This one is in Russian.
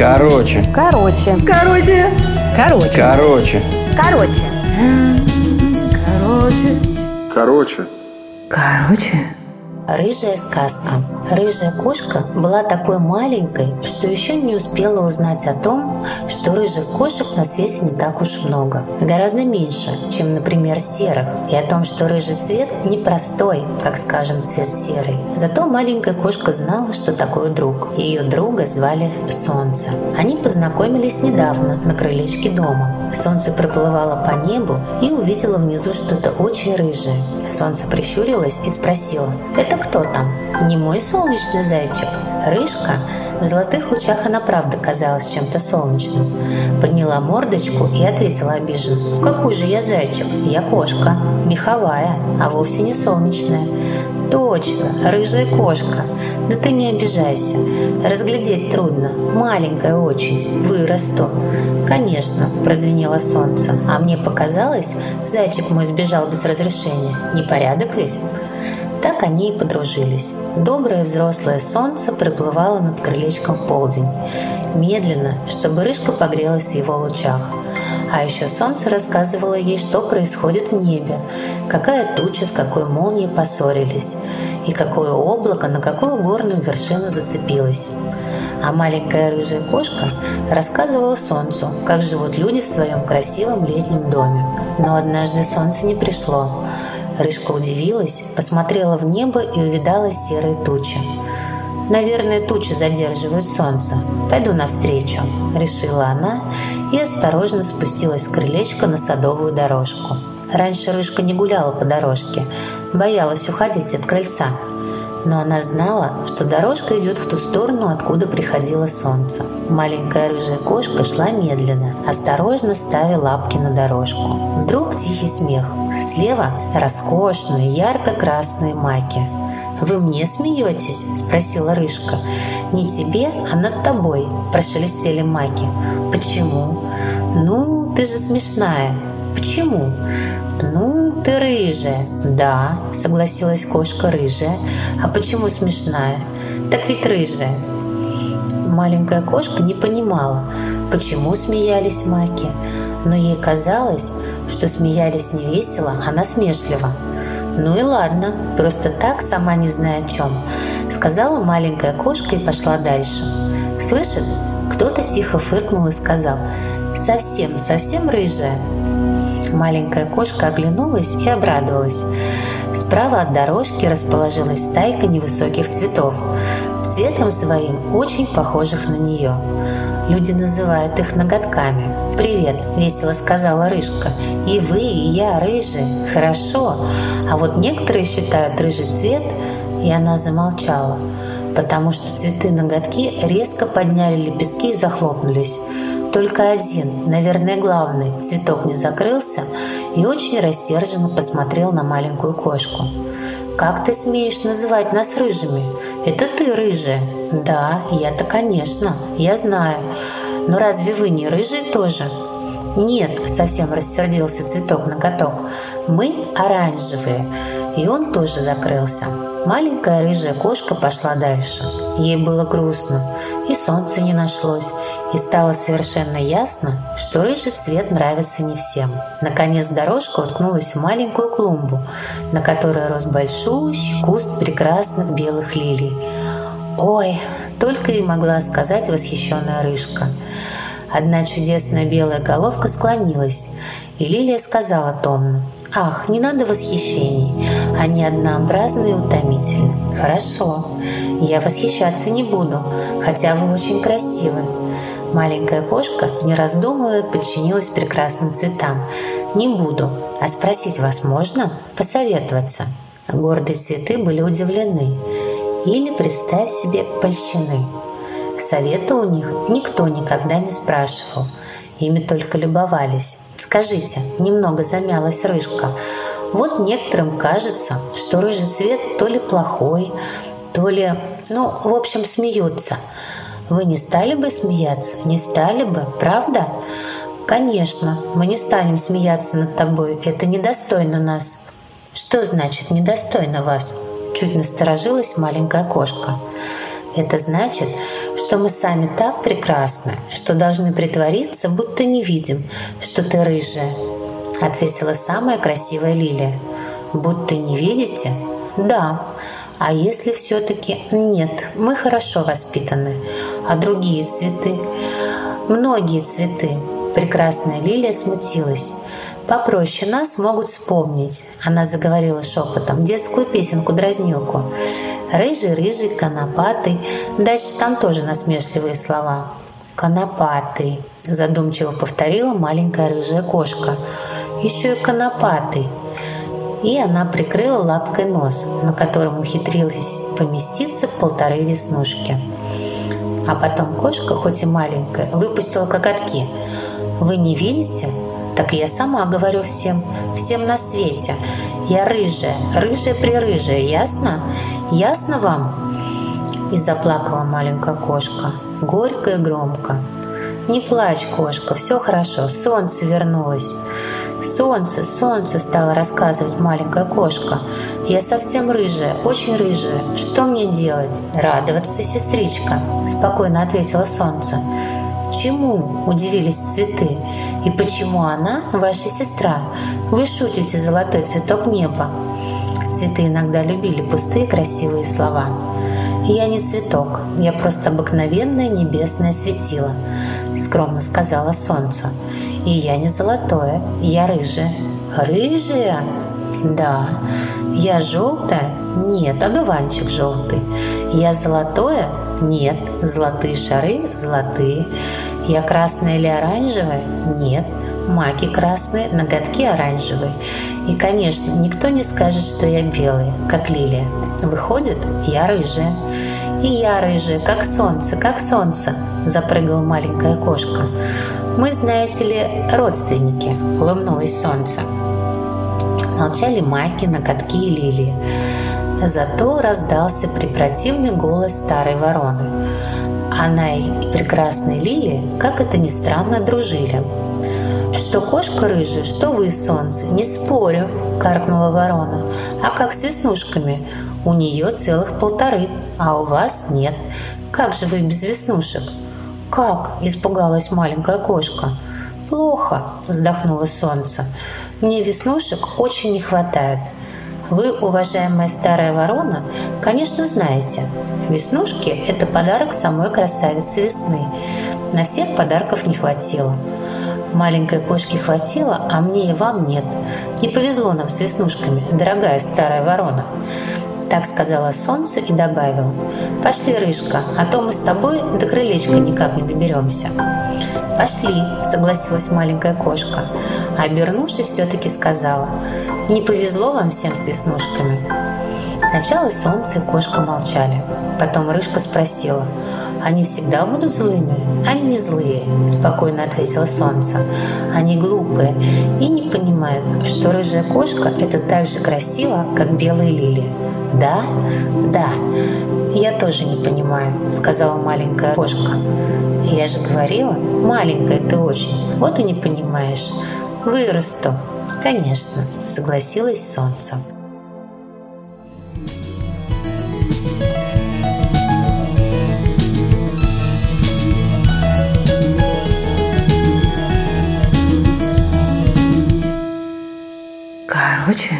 Короче. Короче. Короче. Короче. Короче. Короче. Короче. Короче. Короче. Рыжая сказка. Рыжая кошка была такой маленькой, что еще не успела узнать о том, что рыжих кошек на свете не так уж много. Гораздо меньше, чем, например, серых. И о том, что рыжий цвет непростой, как, скажем, цвет серый. Зато маленькая кошка знала, что такое друг. Ее друга звали Солнце. Они познакомились недавно на крылечке дома. Солнце проплывало по небу и увидела внизу что-то очень рыжее. Солнце прищурилось и спросило, «Это кто там?» «Не мой солнечный зайчик?» Рыжка в золотых лучах она правда казалась чем-то солнечным. Подняла мордочку и ответила обиженно. «Какой же я зайчик? Я кошка. Меховая, а вовсе не солнечная». «Точно, рыжая кошка. Да ты не обижайся. Разглядеть трудно. Маленькая очень. Вырасту». «Конечно», – прозвенело солнце. «А мне показалось, зайчик мой сбежал без разрешения. Непорядок ведь?» Так они и подружились. Доброе взрослое солнце приплывало над крылечком в полдень. Медленно, чтобы рыжка погрелась в его лучах. А еще солнце рассказывало ей, что происходит в небе, какая туча с какой молнией поссорились, и какое облако на какую горную вершину зацепилось. А маленькая рыжая кошка рассказывала солнцу, как живут люди в своем красивом летнем доме. Но однажды солнце не пришло. Рыжка удивилась, посмотрела в небо и увидала серые тучи. «Наверное, тучи задерживают солнце. Пойду навстречу», – решила она и осторожно спустилась с крылечка на садовую дорожку. Раньше Рыжка не гуляла по дорожке, боялась уходить от крыльца. Но она знала, что дорожка идет в ту сторону, откуда приходило солнце. Маленькая рыжая кошка шла медленно, осторожно ставя лапки на дорожку. Вдруг тихий смех. Слева роскошные ярко-красные маки. «Вы мне смеетесь?» – спросила Рыжка. «Не тебе, а над тобой», – прошелестели маки. «Почему?» «Ну, ты же смешная». «Почему?» «Ну, ты рыжая». «Да», – согласилась кошка рыжая. «А почему смешная?» «Так ведь рыжая». Маленькая кошка не понимала, почему смеялись маки, но ей казалось, что смеялись не весело, а насмешливо. «Ну и ладно, просто так, сама не зная о чем», — сказала маленькая кошка и пошла дальше. «Слышит?» Кто-то тихо фыркнул и сказал «Совсем, совсем рыжая?» Маленькая кошка оглянулась и обрадовалась. Справа от дорожки расположилась стайка невысоких цветов, цветом своим очень похожих на нее. Люди называют их ноготками. «Привет», – весело сказала Рыжка. «И вы, и я рыжие. Хорошо. А вот некоторые считают рыжий цвет...» И она замолчала, потому что цветы-ноготки резко подняли лепестки и захлопнулись. Только один, наверное, главный, цветок не закрылся и очень рассерженно посмотрел на маленькую кошку. «Как ты смеешь называть нас рыжими? Это ты рыжая!» «Да, я-то, конечно, я знаю. Но разве вы не рыжие тоже?» «Нет», — совсем рассердился цветок на каток. «Мы оранжевые». И он тоже закрылся. Маленькая рыжая кошка пошла дальше. Ей было грустно, и солнца не нашлось, и стало совершенно ясно, что рыжий цвет нравится не всем. Наконец дорожка уткнулась в маленькую клумбу, на которой рос большущий куст прекрасных белых лилий. «Ой!» – только и могла сказать восхищенная рыжка. Одна чудесная белая головка склонилась, и Лилия сказала томно – Ах, не надо восхищений. Они однообразны и утомительны. Хорошо. Я восхищаться не буду, хотя вы очень красивы. Маленькая кошка, не раздумывая, подчинилась прекрасным цветам. Не буду. А спросить вас можно? Посоветоваться. Гордые цветы были удивлены. Или, представь себе, польщены. Совета у них никто никогда не спрашивал. Ими только любовались. Скажите, немного замялась рыжка. Вот некоторым кажется, что рыжий цвет то ли плохой, то ли... Ну, в общем, смеются. Вы не стали бы смеяться? Не стали бы, правда? Конечно, мы не станем смеяться над тобой. Это недостойно нас. Что значит недостойно вас? Чуть насторожилась маленькая кошка. Это значит, что мы сами так прекрасны, что должны притвориться, будто не видим, что ты рыжая, ответила самая красивая лилия. Будто не видите? Да. А если все-таки нет, мы хорошо воспитаны. А другие цветы? Многие цветы. Прекрасная лилия смутилась. Попроще нас могут вспомнить. Она заговорила шепотом детскую песенку-дразнилку. Рыжий, рыжий, конопатый. Дальше там тоже насмешливые слова. Конопатый, задумчиво повторила маленькая рыжая кошка. Еще и конопатый. И она прикрыла лапкой нос, на котором ухитрилась поместиться полторы веснушки. А потом кошка, хоть и маленькая, выпустила коготки. «Вы не видите?» Так я сама говорю всем, всем на свете. Я рыжая, рыжая-прирыжая, ясно? Ясно вам?» И заплакала маленькая кошка, горько и громко. «Не плачь, кошка, все хорошо, солнце вернулось». «Солнце, солнце!» – стала рассказывать маленькая кошка. «Я совсем рыжая, очень рыжая. Что мне делать?» «Радоваться, сестричка!» – спокойно ответила солнце. «Чему?» – удивились цветы. «И почему она ваша сестра? Вы шутите, золотой цветок неба!» Цветы иногда любили пустые красивые слова. «Я не цветок, я просто обыкновенное небесное светило», — скромно сказала солнце. «И я не золотое, я рыжая». «Рыжая?» «Да». «Я желтая?» «Нет, одуванчик желтый». «Я золотое?» «Нет». «Золотые шары?» «Золотые». «Я красная или оранжевая?» «Нет». Маки красные, ноготки оранжевые. И, конечно, никто не скажет, что я белая, как лилия. Выходит, я рыжая. И я рыжая, как солнце, как солнце, запрыгала маленькая кошка. Мы, знаете ли, родственники, улыбнулось солнце. Молчали маки, ноготки и лилии. Зато раздался препротивный голос старой вороны. Она и прекрасная Лилия, как это ни странно, дружили. «Что кошка рыжая, что вы, солнце, не спорю», – каркнула ворона. «А как с веснушками? У нее целых полторы, а у вас нет. Как же вы без веснушек?» «Как?» – испугалась маленькая кошка. «Плохо», – вздохнуло солнце. «Мне веснушек очень не хватает. Вы, уважаемая старая ворона, конечно, знаете, веснушки – это подарок самой красавицы весны. На всех подарков не хватило. Маленькой кошке хватило, а мне и вам нет. Не повезло нам с веснушками, дорогая старая ворона. Так сказала солнце и добавила. Пошли, Рыжка, а то мы с тобой до крылечка никак не доберемся. Пошли, согласилась маленькая кошка. А обернувшись, все-таки сказала. Не повезло вам всем с веснушками. Сначала солнце и кошка молчали. Потом Рыжка спросила, «Они всегда будут злыми?» «Они не злые», – спокойно ответила солнце. «Они глупые и не понимают, что рыжая кошка – это так же красиво, как белые лилии». «Да? Да. Я тоже не понимаю», – сказала маленькая кошка. «Я же говорила, маленькая ты очень, вот и не понимаешь. Вырасту». «Конечно», – согласилась солнце. Короче,